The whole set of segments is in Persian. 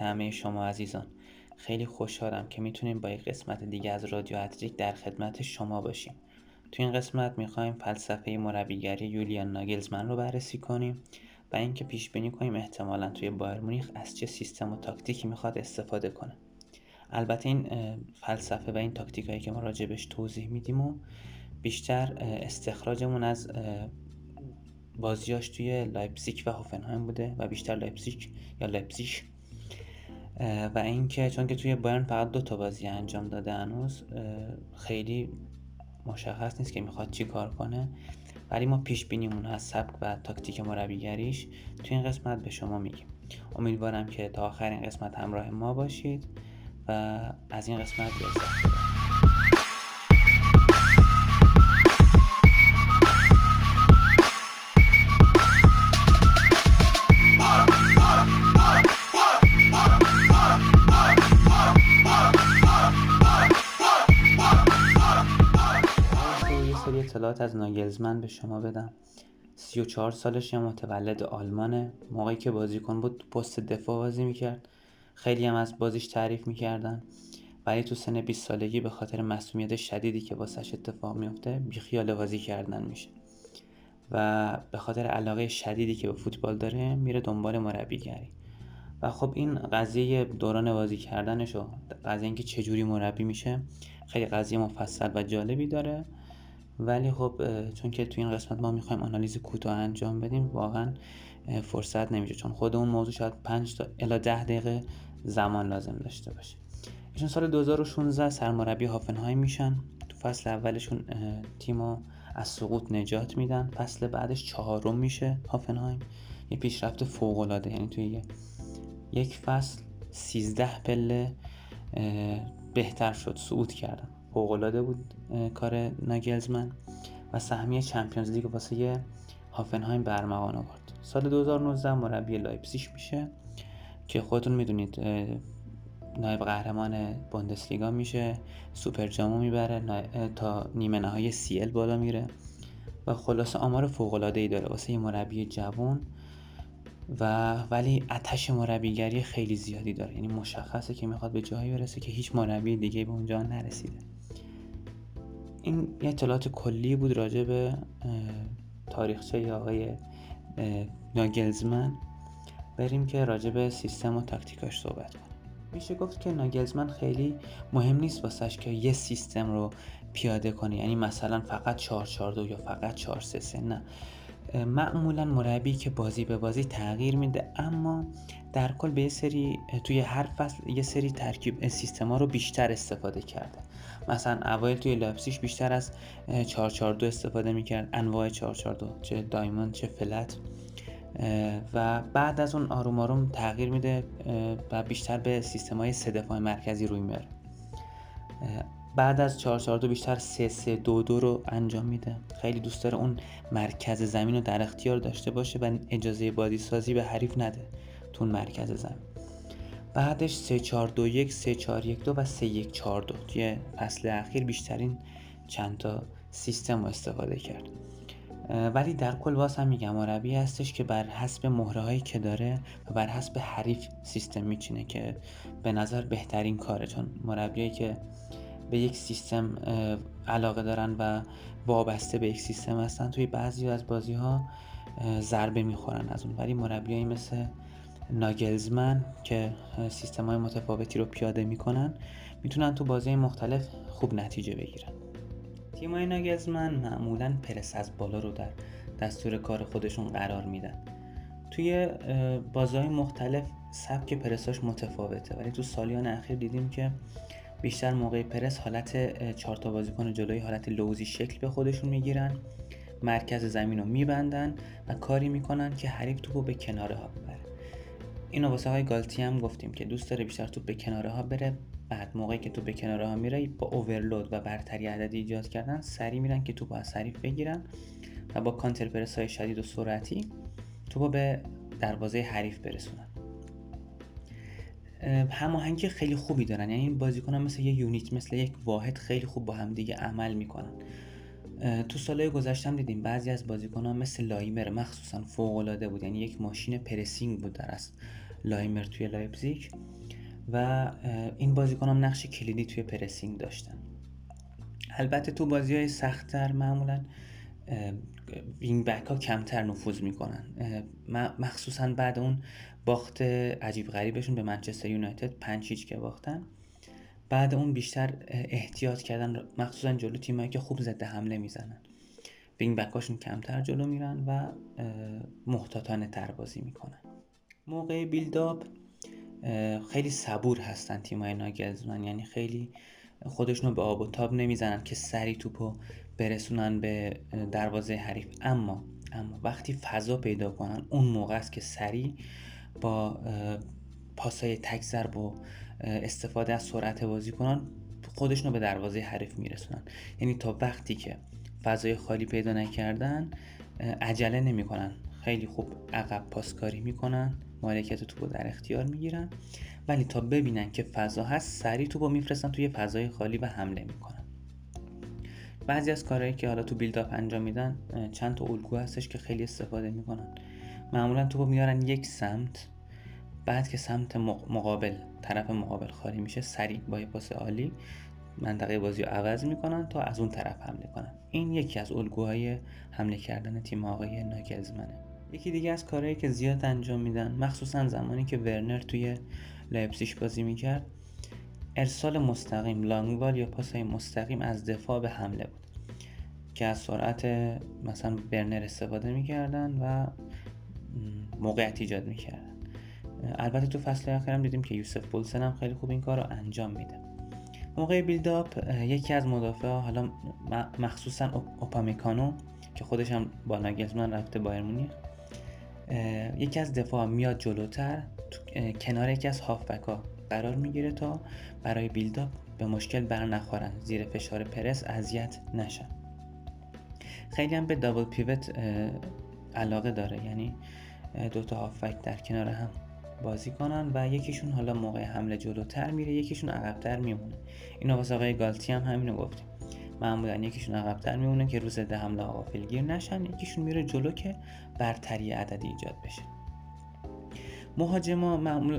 همه شما عزیزان. خیلی خوشحالم که می‌تونیم با یک قسمت دیگه از رادیو اتریک در خدمت شما باشیم. تو این قسمت می‌خوایم فلسفه مربیگری یولیان ناگلزمن رو بررسی کنیم و اینکه پیش بینی کنیم احتمالا توی بایرن مونیخ از چه سیستم و تاکتیکی می‌خواد استفاده کنه. البته این فلسفه و این تاکتیک هایی که ما راجبش توضیح میدیم و بیشتر استخراجمون از بازیاش توی لایپزیگ و هوفنهایم بوده و بیشتر لایپزیگ یا لایپزیگ و اینکه چون که توی بایرن فقط دو تا بازی انجام داده هنوز خیلی مشخص نیست که می‌خواد چی کار کنه. ولی ما پیش بینیمون از سبک و تاکتیک مربیگریش توی این قسمت به شما میگیم. امیدوارم که تا آخرین قسمت همراه ما باشید و از این قسمت لذت اطلاعات از ناگلزمن به شما بدم. 34 سالش متولد آلمانه. موقعی که بازیکن بود پست دفاع بازی می‌کرد. خیلی هم از بازیش تعریف می‌کردن. ولی تو سن 20 سالگی به خاطر مسئولیت شدیدی که واسش اتفاق میفته بیخیال بازی کردن میشه. و به خاطر علاقه شدیدی که به فوتبال داره میره دنبال مربیگری. و خب این قضیه دوران بازی کردنش و قضیه اینکه چجوری مربی میشه خیلی قضیه مفصل و جالبی داره. ولی خب چون که تو این قسمت ما می‌خوایم آنالیز کوتاه انجام بدیم واقعا فرصت نمیشه. چون خود اون موضوع شاید 5 تا الی 10 دقیقه زمان لازم داشته باشه. ایشون سال 2016 سرمربی هافنهایم میشن. تو فصل اولشون تیمو از سقوط نجات میدن. فصل بعدش چهارم میشه هافنهایم. یه پیشرفت فوق العاده یعنی توی یک فصل 13 پله بهتر شد. صعود کردن. فوقالعاده بود کار ناگلزمن و سهمیه Champions League واسه هافنهایم به ارمغان آورد. سال 2019 مربی لایپزیگ میشه که خودتون می‌دونید نایب قهرمان بوندسلیگا میشه سوپر جامو می‌بره تا نیمه نهایی CL بالا میره و خلاصه آمار فوق‌العاده‌ای داره واسه یه مربی جوان و ولی آتش مربیگری خیلی زیادی داره. یعنی مشخصه که می‌خواد به جایی برسه که هیچ مربی دیگه به اونجا نرسیده. این یه اطلاعات کلی بود راجع به تاریخچه آقای ناگلزمن. بریم که راجع به سیستم و تاکتیکاش صحبت کنیم. میشه گفت که ناگلزمن خیلی مهم نیست واسش که یه سیستم رو پیاده کنه. یعنی مثلا فقط 442 یا فقط 433 نه. معمولا مربی که بازی به بازی تغییر میده اما در کل یه سری توی هر فصل یه سری ترکیب سیستما رو بیشتر استفاده کرده. مثلا اوایل توی لایپزیگ بیشتر از 442 استفاده می‌کرد. انواع 442 چه diamond چه flat. و بعد از اون آروم آروم تغییر میده و بیشتر به سیستم های سه دفاع مرکزی روی میاره بعد از 442 بیشتر 3 3 2 2 رو انجام میده. خیلی دوست داره اون مرکز زمین رو در اختیار داشته باشه و اجازه بازی سازی به حریف نده. تو مرکز زمین. بعدش 3 4 2 1 3 4 1 2 و 3 1 4 2 توی فصل اخیر بیشترین چند تا سیستم رو استفاده کرد. ولی در کل واس هم میگم مربی هستش که بر حسب مهره هایی که داره و بر حسب حریف سیستم میچینه که به نظر بهترین کاره. چون مربیایی که به یک سیستم علاقه دارن و وابسته به یک سیستم هستن توی بعضی از بازی ها ضربه می‌خورن از اون. ولی مربیایی مثل ناگلزمن که سیستم های متفاوتی رو پیاده می‌کنن می‌تونن تو بازی مختلف خوب نتیجه بگیرن. تیم های ناگلزمن معمولا پرس از بالا رو در دستور کار خودشون قرار میدن. توی بازهای مختلف سبک پرساش متفاوته. ولی تو سالیان اخیر دیدیم که بیشتر موقع پرس حالت چهار تا بازیکن جلوی حالت لوزی شکل به خودشون می‌گیرن مرکز زمین رو میبندن و کاری می‌کنن که حریف توپو به کناره ها ببره. اینو واسه های گالتی هم گفتیم که دوست داره بیشتر توپ به کناره ها بره بعد موقعی که توپ به کناره ها میره با اوورلود و برتری عددی ایجاد کردن سری میرن که توپ از حریف بگیرن و با کانتر پرس های شدید و سرعتی توپو به دروازه حریف برسونن. هماهنگی خیلی خوبی دارن. یعنی این بازیکن مثل یه unit مثل یک واحد خیلی خوب با هم دیگه عمل می‌کنن. تو سالهای گذشتم دیدیم بعضی از بازیکن ها مثل لایمر مخصوصا فوق العاده بود. یعنی یک ماشین pressing بود در اصل لایمر توی لایپزیگ و این بازیکن هم نقش کلیدی توی pressing داشتن. البته تو بازی های سختتر معمولا wing back ها کمتر نفوذ می‌کنن. مخصوصا بعد اون باخت عجیب غریبشون به منچستر یونایتد پنج که باختن. بعد اون بیشتر احتیاط کردن مخصوصا جلو تیمایی که خوب ضد حمله می‌زنن. wing back اشون کمتر جلو میرن و محتاطانه تر بازی می‌کنن. موقع build-up خیلی صبور هستن تیمای ناگلزمن یعنی خیلی خودشونو به آب و تاب نمی‌زنن که سریع توپو برسونن به دروازه حریف. اما اما وقتی فضا پیدا کنن اون موقع است که سری با پاسای تک ضرب و استفاده از سرعت بازی کنن خودشونو به دروازه حریف میرسونن. یعنی تا وقتی که فضای خالی پیدا نکردن عجله نمی‌کنن. خیلی خوب عقب پاسکاری می‌کنن مالکیت توپو در اختیار می‌گیرن ولی تا ببینن که فضا هست سریع توپو میفرستن توی فضای خالی و حمله می‌کنن. بعضی از کارهایی که حالا تو build-up انجام میدن چند تا الگو هستش که خیلی استفاده می‌کنن. معمولا توپو میارن یک سمت بعد که سمت مقابل طرف مقابل خالی میشه سریع با یه پاس عالی منطقه بازی رو عوض می‌کنن تا از اون طرف حمله کنن. این یکی از الگوهای حمله کردن تیم آقای ناگلزمنه. یکی دیگه از کارهایی که زیاد انجام میدن مخصوصا زمانی که ورنر توی لایپزیگ بازی می‌کرد ارسال مستقیم لانگوال یا پاسای مستقیم از دفاع به حمله بود که از سرعت مثلا ورنر استفاده می‌کردن و موقعیت ایجاد می‌کردن. البته تو فصل آخرم دیدیم که یوسف بولسن هم خیلی خوب این کار رو انجام میده. موقع بیلداپ یکی از مدافع حالا مخصوصا اوپامیکانو که خودش هم با ناگلزمن رفته بایر مونیخ یکی از دفاع میاد جلوتر کنار یکی از هافبک ها قرار می‌گیره تا برای بیلداپ به مشکل بر نخورن. زیر فشار پرس اذیت نشن. خیلی هم به دابل پیوت علاقه داره. یعنی دوتا هافبک در کنار هم بازی کنن و یکیشون حالا موقع حمله جلوتر میره یکیشون عقبتر میمونه. اینا واسه آقای گالتی هم همینو گفتیم. معمولا یکیشون عقبتر میمونه که روز ده حمله غافلگیر نشن. یکیشون میره جلو که برتری عددی ایجاد بشه. مهاجما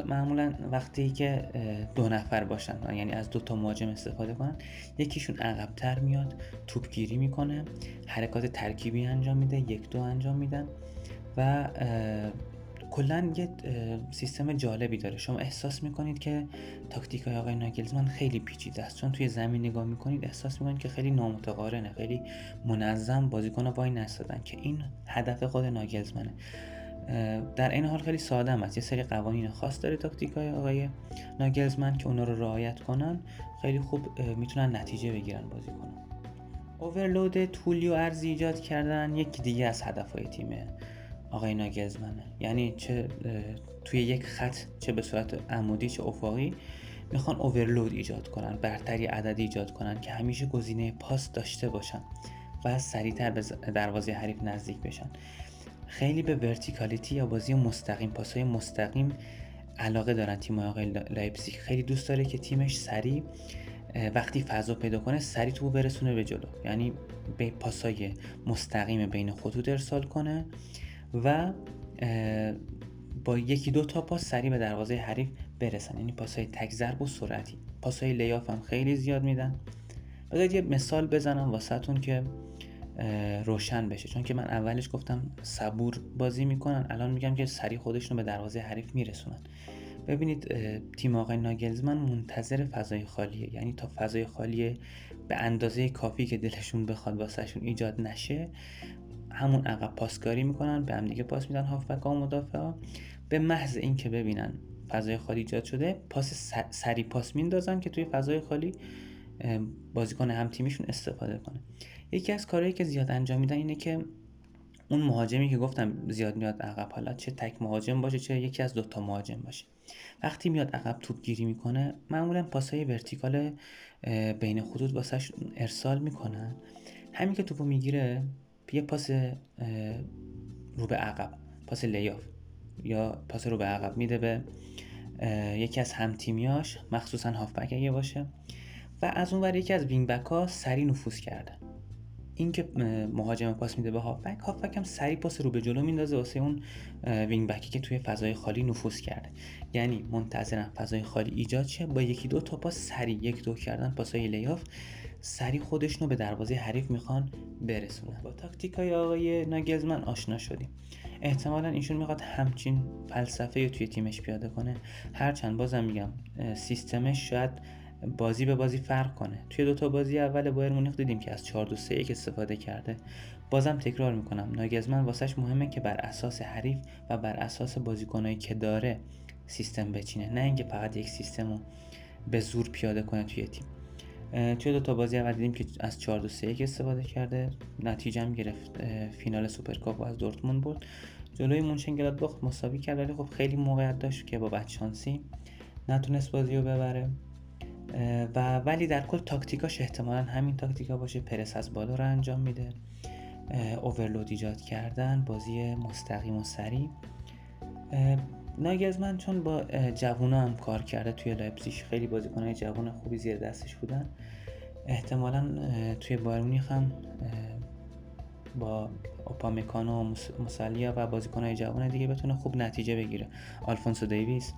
معمولا وقتی که دو نفر باشن یعنی از دو تا مهاجم استفاده کنن یکیشون عقبتر میاد توپگیری می‌کنه حرکات ترکیبی انجام میده یک دو انجام میدن و کلا یه سیستم جالبی داره. شما احساس می‌کنید که تاکتیک های آقای ناگلزمن خیلی پیچیده است. چون توی زمین نگاه می‌کنید احساس می‌کنید که خیلی نامتقارنه خیلی منظم بازیکن وای نستادن که این هدف خود ناگلزمنه. در این حال خیلی ساده است. یه سری قوانین خاص داره تاکتیک های آقای ناگلزمن که اونا رو رعایت کنن خیلی خوب می‌تونن نتیجه بگیرن بازی کنن اوورلود طولی و ارزی ایجاد کردن. یکی دیگه از هدف های تیمه. آقای ناگزمنه یعنی چه توی یک خط چه به صورت عمودی چه افقی می‌خوان اوورلود ایجاد کنن برتری عددی ایجاد کنن که همیشه گزینه پاس داشته باشن و سریعتر به دروازه حریف نزدیک بشن. خیلی به verticality یا بازی مستقیم پاسهای مستقیم علاقه دارن تیم آقای لایپزیگ. خیلی دوست داره که تیمش سریع وقتی فضا پیدا کنه سریع توپو برسونه به جلو. یعنی به پاسای مستقیم بین خطوط ارسال کنه. و با یکی دو تا پاس سریع به دروازه حریف برسن. یعنی پاسهای تک ضرب و سرعتی. پاسهای lay-off هم خیلی زیاد میدن. بذارید یه مثال بزنم واسهتون که روشن بشه. چون که من اولش گفتم صبور بازی می‌کنن الان میگم که سریع خودشون به دروازه حریف میرسونن. ببینید تیم آقای ناگلزمن منتظر فضای خالیه. یعنی تا فضای خالی به اندازه کافی که دلشون بخواد واسهشون ایجاد نشه همون عقب پاسکاری می‌کنن به هم دیگه پاس میدن هافبک ها و مدافع ها به محض اینکه ببینن فضای خالی ایجاد شده پاس سری پاس میندازن که توی فضای خالی بازیکن هم تیمیشون استفاده کنه. یکی از کارهایی که زیاد انجام میدن اینه که اون مهاجمی که گفتم زیاد میاد عقب حالا چه تک مهاجم باشه چه یکی از دوتا مهاجم باشه. وقتی میاد عقب توپ گیری می‌کنه معمولا پاسای ورتیکال بین خطوط واسش ارسال می‌کنن. همین که توپو می‌گیره یه پاس رو به عقب پاس لیاف یا پاس رو به عقب میده به یکی از همتیمیاش مخصوصا هافبک اگه باشه. و از اون ور یکی از wing back ها سریع نفوذ کرده. اینکه مهاجم پاس میده به هافبک هافبک هم سریع پاس رو به جلو میندازه واسه اون wing back ی که توی فضای خالی نفوذ کرده. یعنی منتظرم فضای خالی ایجاد شه. با یکی دو تا پاس سری یک دو کردن پاسای lay-off سریع خودشونو به دروازه حریف می‌خوان برسونن. با تاکتیک های آقای ناگلزمن آشنا شدیم. احتمالا ایشون می‌خواد همچین فلسفه رو توی تیمش پیاده کنه. هرچند بازم میگم سیستمش شاید بازی به بازی فرق کنه. توی دوتا بازی اول بایر مونیخ دیدیم که از 4 2 3 1 استفاده کرده. بازم تکرار می‌کنم. ناگزمن واسهش مهمه که بر اساس حریف و بر اساس بازیکنایی که داره سیستم بچینه. نه اینکه فقط یک سیستم رو به زور پیاده کنه توی تیم. توی دو تا بازی اول دیدیم که از 4 2 3 1 استفاده کرده. نتیجه گرفت. فینال سوپرکاپ از دورتموند برد. جلوی مونشنگلادباخ مساوی کرد ولی خب خیلی موقعیت داشت که با بدشانسی نتونست بازی رو ببره. و ولی در کل تاکتیکاش احتمالا همین تاکتیکا باشه. پرس از بالا رو انجام میده. overload ایجاد کردن بازی مستقیم و سریع. من چون با جوونا هم کار کرده توی لایپزیگ خیلی بازیکنهای جوان خوبی زیر دستش بودن. احتمالا توی بایرمونیخ هم با اوپامکانو و موسیالا و بازیکنهای جوان دیگه بتونه خوب نتیجه بگیره. آلفونسو دیویس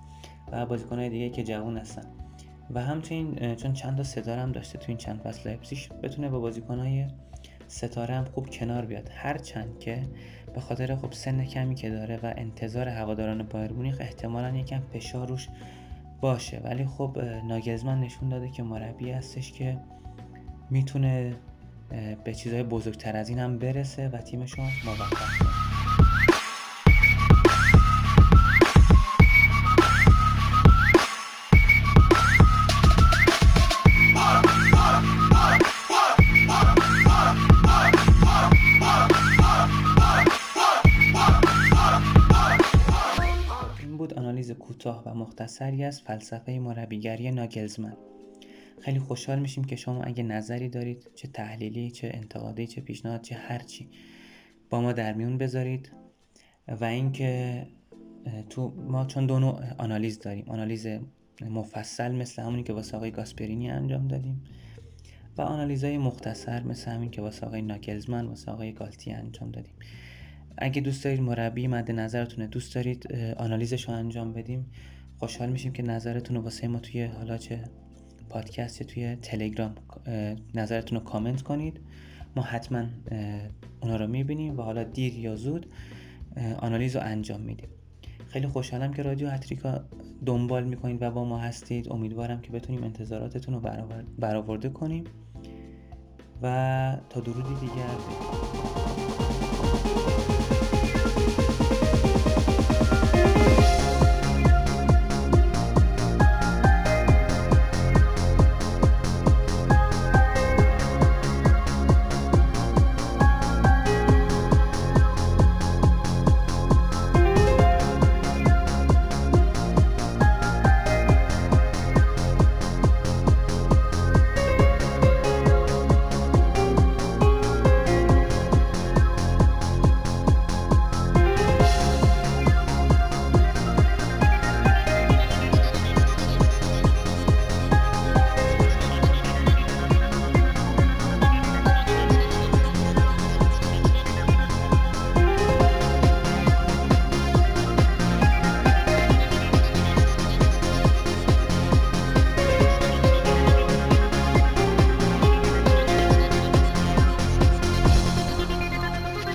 و بازیکنهای دیگه که جوان هستن. و همچنین چون چند تا ستاره هم داشته تو این چند فصل لایپزیگ بتونه با بازیکنهای ستاره هم خوب کنار بیاد. هرچند که به خاطر خب سن کمی که داره و انتظار هواداران بایر مونیخ احتمالا یکم فشار روش باشه. ولی خب ناگزمن نشون داده که مربی هستش که می‌تونه به چیزهای بزرگتر از این هم برسه و تیمشون موفق کنه. مختصری از فلسفه مربیگری ناگلزمن. خیلی خوشحال میشیم که شما اگه نظری دارید چه تحلیلی چه انتقادی چه پیشنهاد چه هرچی با ما در میون بذارید. و اینکه تو ما چون دو نوع آنالیز داریم. آنالیز مفصل مثل همونی که واسه آقای گاسپرینی انجام دادیم و آنالیزهای مختصر مثل همین که واسه آقای ناکلزمن واسه آقای گالتی انجام دادیم. اگه دوست دارید مربی مد نظرتونه دوست دارید آنالیزش رو انجام بدیم. خوشحال میشیم که نظرتون رو واسه ما توی حالا چه پادکست توی تلگرام نظرتون رو کامنت کنید. ما حتما اونا رو می‌بینیم و حالا دیر یا زود آنالیز رو انجام میدیم. خیلی خوشحالم که رادیو هتریکا دنبال می‌کنید و با ما هستید. امیدوارم که بتونیم انتظاراتتون رو برآورده کنیم. و تا درودی دیگر.